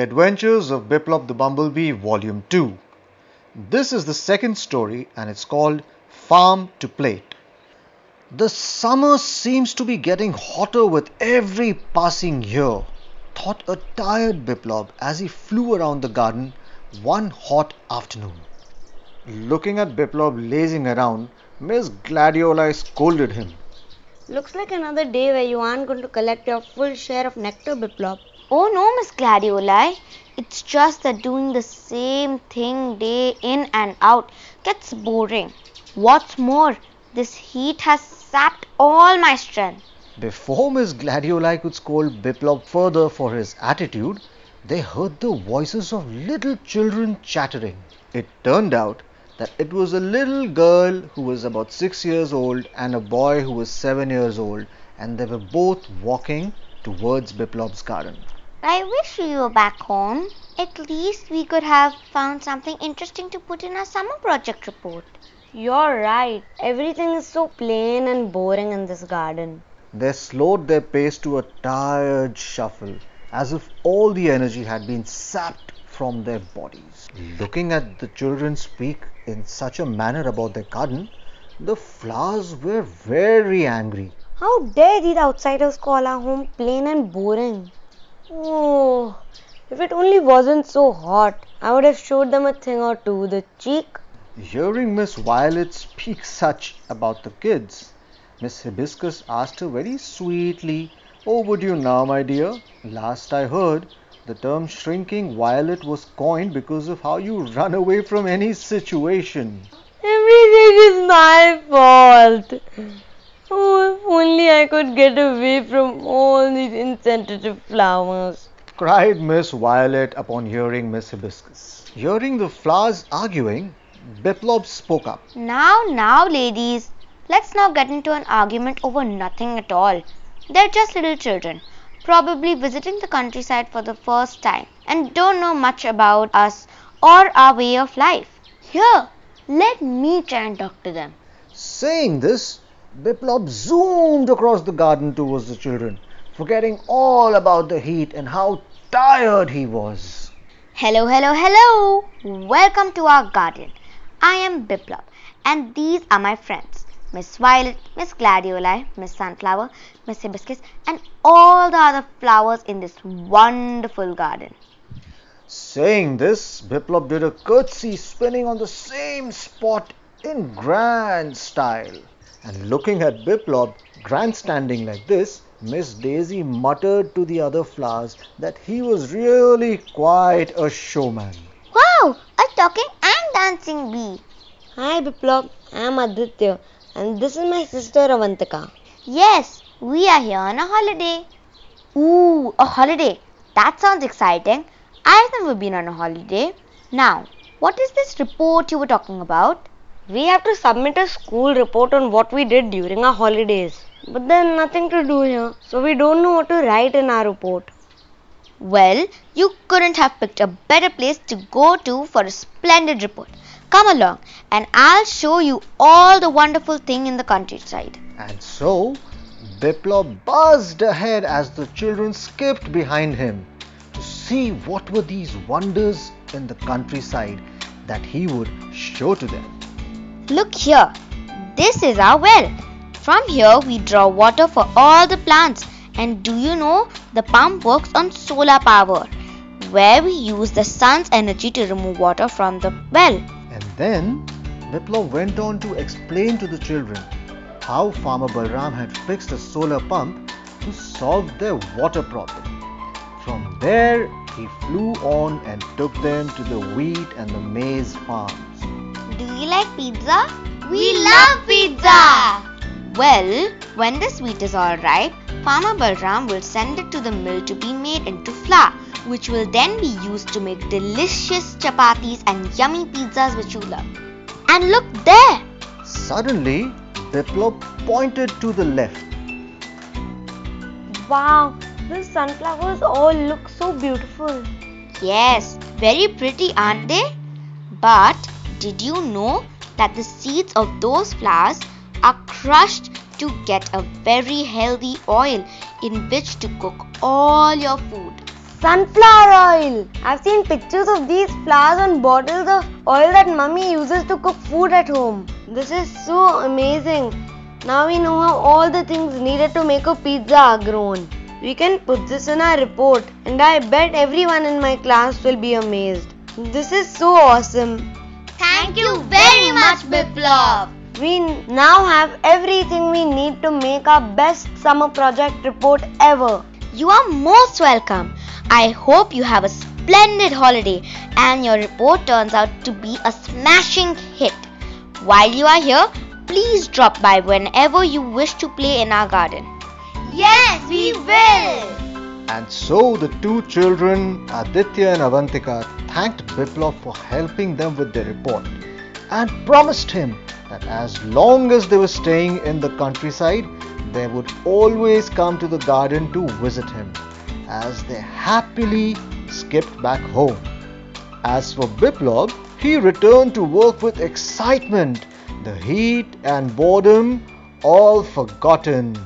Adventures of Biplop the Bumblebee, Volume 2. This is the second story and it's called Farm to Plate. The summer seems to be getting hotter with every passing year, thought a tired Biplop as he flew around the garden one hot afternoon. Looking at Biplop lazing around, Miss Gladioli scolded him. Looks like another day where you aren't going to collect your full share of nectar, Biplop. Oh no, Miss Gladioli. It's just that doing the same thing day in and out gets boring. What's more, this heat has sapped all my strength. Before Miss Gladioli could scold Biplop further for his attitude, they heard the voices of little children chattering. It turned out that it was a little girl who was about six years old and a boy who was seven years old, and they were both walking towards Biplop's garden. I wish we were back home. At least we could have found something interesting to put in our summer project report. You're right. Everything is so plain and boring in this garden. They slowed their pace to a tired shuffle, as if all the energy had been sapped from their bodies. Looking at the children speak in such a manner about their garden, the flowers were very angry. How dare these outsiders call our home plain and boring? Oh, if it only wasn't so hot, I would have showed them a thing or two. The cheek. Hearing Miss Violet speak such about the kids, Miss Hibiscus asked her very sweetly, Oh, would you now, my dear? Last I heard, the term shrinking violet was coined because of how you run away from any situation. Everything is my fault. Oh, only I could get away from all these insensitive flowers. cried Miss Violet upon hearing Miss Hibiscus. Hearing the flowers arguing, Biplop spoke up. Now, now, ladies, let's not get into an argument over nothing at all. They're just little children, probably visiting the countryside for the first time and don't know much about us or our way of life. Here, let me try and talk to them. Saying this, Biplop zoomed across the garden towards the children, forgetting all about the heat and how tired he was. Hello, hello, hello! Welcome to our garden. I am Biplop, and these are my friends Miss Violet, Miss Gladioli, Miss Sunflower, Miss Hibiscus, and all the other flowers in this wonderful garden. Saying this, Biplop did a curtsy spinning on the same spot in grand style. And looking at Biplop grandstanding like this, Miss Daisy muttered to the other flowers that he was really quite a showman. Wow, a talking and dancing bee. Hi, Biplop. I'm Aditya, and this is my sister Avantika. Yes, we are here on a holiday. Ooh, a holiday. That sounds exciting. I've never been on a holiday. Now, what is this report you were talking about? We have to submit a school report on what we did during our holidays. But there's nothing to do here, so we don't know what to write in our report. Well, you couldn't have picked a better place to go to for a splendid report. Come along, and I'll show you all the wonderful thing in the countryside. And so, Biplop buzzed ahead as the children skipped behind him to see what were these wonders in the countryside that he would show to them. Look here. This is our well. From here we draw water for all the plants. And do you know the pump works on solar power, where we use the sun's energy to remove water from the well. And then Biplop went on to explain to the children how Farmer Balram had fixed a solar pump to solve their water problem. From there, he flew on and took them to the wheat and the maize farms. Do you like pizza? We love pizza! Well, when this wheat is all ripe, Farmer Balram will send it to the mill to be made into flour, which will then be used to make delicious chapatis and yummy pizzas which you love. And look there! Suddenly, Biplop pointed to the left. Wow, these sunflowers all look so beautiful. Yes, very pretty, aren't they? But did you know that the seeds of those flowers are crushed to get a very healthy oil in which to cook all your food? sunflower oil. I've seen pictures of these flowers on bottles of oil that mummy uses to cook food at home. This is so amazing. Now we know how all the things needed to make a pizza are grown. We can put this in our report, and I bet everyone in my class will be amazed. This is so awesome. Thank you very much, Biplov. We now have everything we need to make our best summer project report ever. You are most welcome. I hope you have a splendid holiday and your report turns out to be a smashing hit. While you are here, please drop by whenever you wish to play in our garden. Yes, we will. And so the two children, Aditya and Avantika, thanked Biplov for helping them with their report and promised him that as long as they were staying in the countryside, they would always come to the garden to visit him as they happily skipped back home. As for Biplov, he returned to work with excitement, the heat and boredom all forgotten.